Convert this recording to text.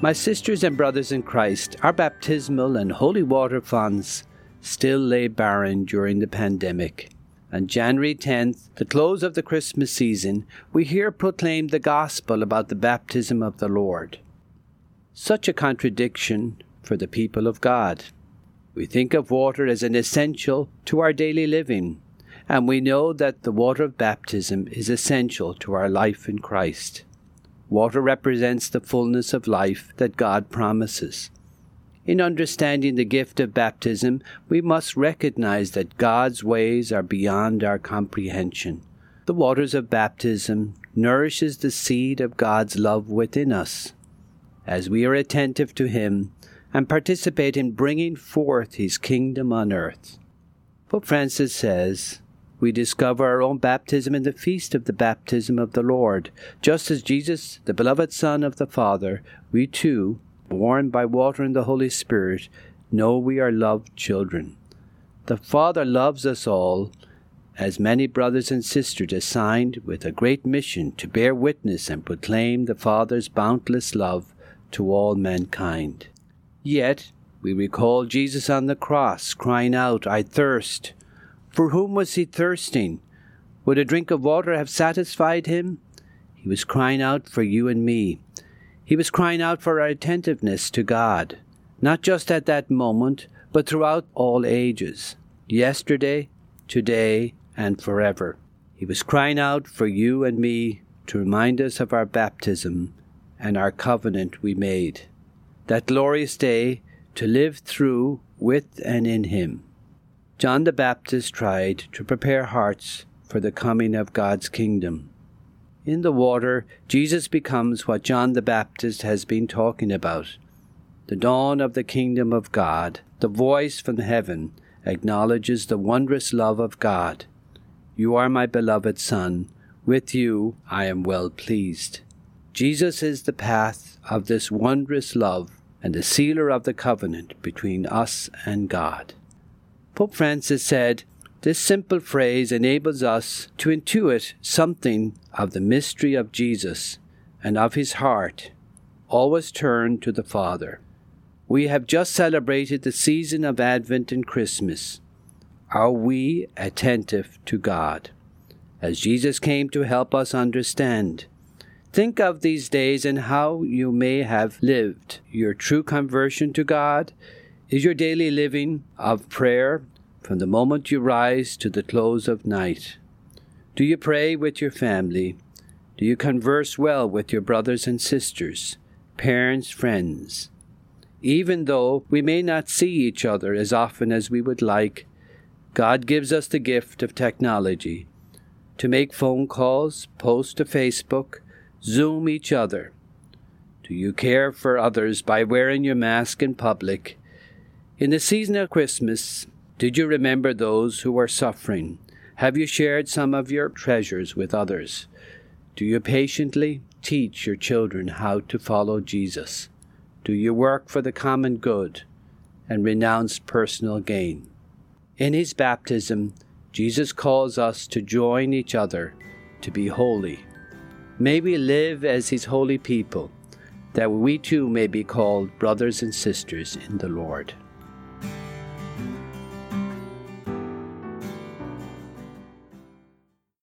My sisters and brothers in Christ, our baptismal and holy water fonts still lay barren during the pandemic. On January 10th, the close of the Christmas season, we here proclaimed the gospel about the baptism of the Lord. Such a contradiction for the people of God. We think of water as an essential to our daily living, and we know that the water of baptism is essential to our life in Christ. Water represents the fullness of life that God promises. In understanding the gift of baptism, we must recognize that God's ways are beyond our comprehension. The waters of baptism nourishes the seed of God's love within us. As we are attentive to Him and participate in bringing forth His kingdom on earth. Pope Francis says, we discover our own baptism in the feast of the baptism of the Lord. Just as Jesus, the beloved Son of the Father, we too, born by water and the Holy Spirit, know we are loved children. The Father loves us all, as many brothers and sisters assigned with a great mission to bear witness and proclaim the Father's boundless love to all mankind. Yet, we recall Jesus on the cross crying out, I thirst. For whom was he thirsting? Would a drink of water have satisfied him? He was crying out for you and me. He was crying out for our attentiveness to God, not just at that moment, but throughout all ages, yesterday, today, and forever. He was crying out for you and me to remind us of our baptism and our covenant we made, that glorious day to live through, with, and in Him. John the Baptist tried to prepare hearts for the coming of God's kingdom. In the water, Jesus becomes what John the Baptist has been talking about the dawn of the kingdom of God. The voice from heaven acknowledges the wondrous love of God. You are my beloved Son. With you I am well pleased. Jesus is the path of this wondrous love and the sealer of the covenant between us and God. Pope Francis said, This simple phrase enables us to intuit something of the mystery of Jesus and of his heart, always turned to the Father. We have just celebrated the season of Advent and Christmas. Are we attentive to God? As Jesus came to help us understand. Think of these days and how you may have lived your true conversion to God is your daily living of prayer from the moment you rise to the close of night? Do you pray with your family? Do you converse well with your brothers and sisters, parents, friends? Even though we may not see each other as often as we would like, God gives us the gift of technology to make phone calls, post to Facebook, Zoom each other. Do you care for others by wearing your mask in public? In the season of Christmas, did you remember those who are suffering? Have you shared some of your treasures with others? Do you patiently teach your children how to follow Jesus? Do you work for the common good and renounce personal gain? In his baptism, Jesus calls us to join each other to be holy. May we live as his holy people, that we too may be called brothers and sisters in the Lord.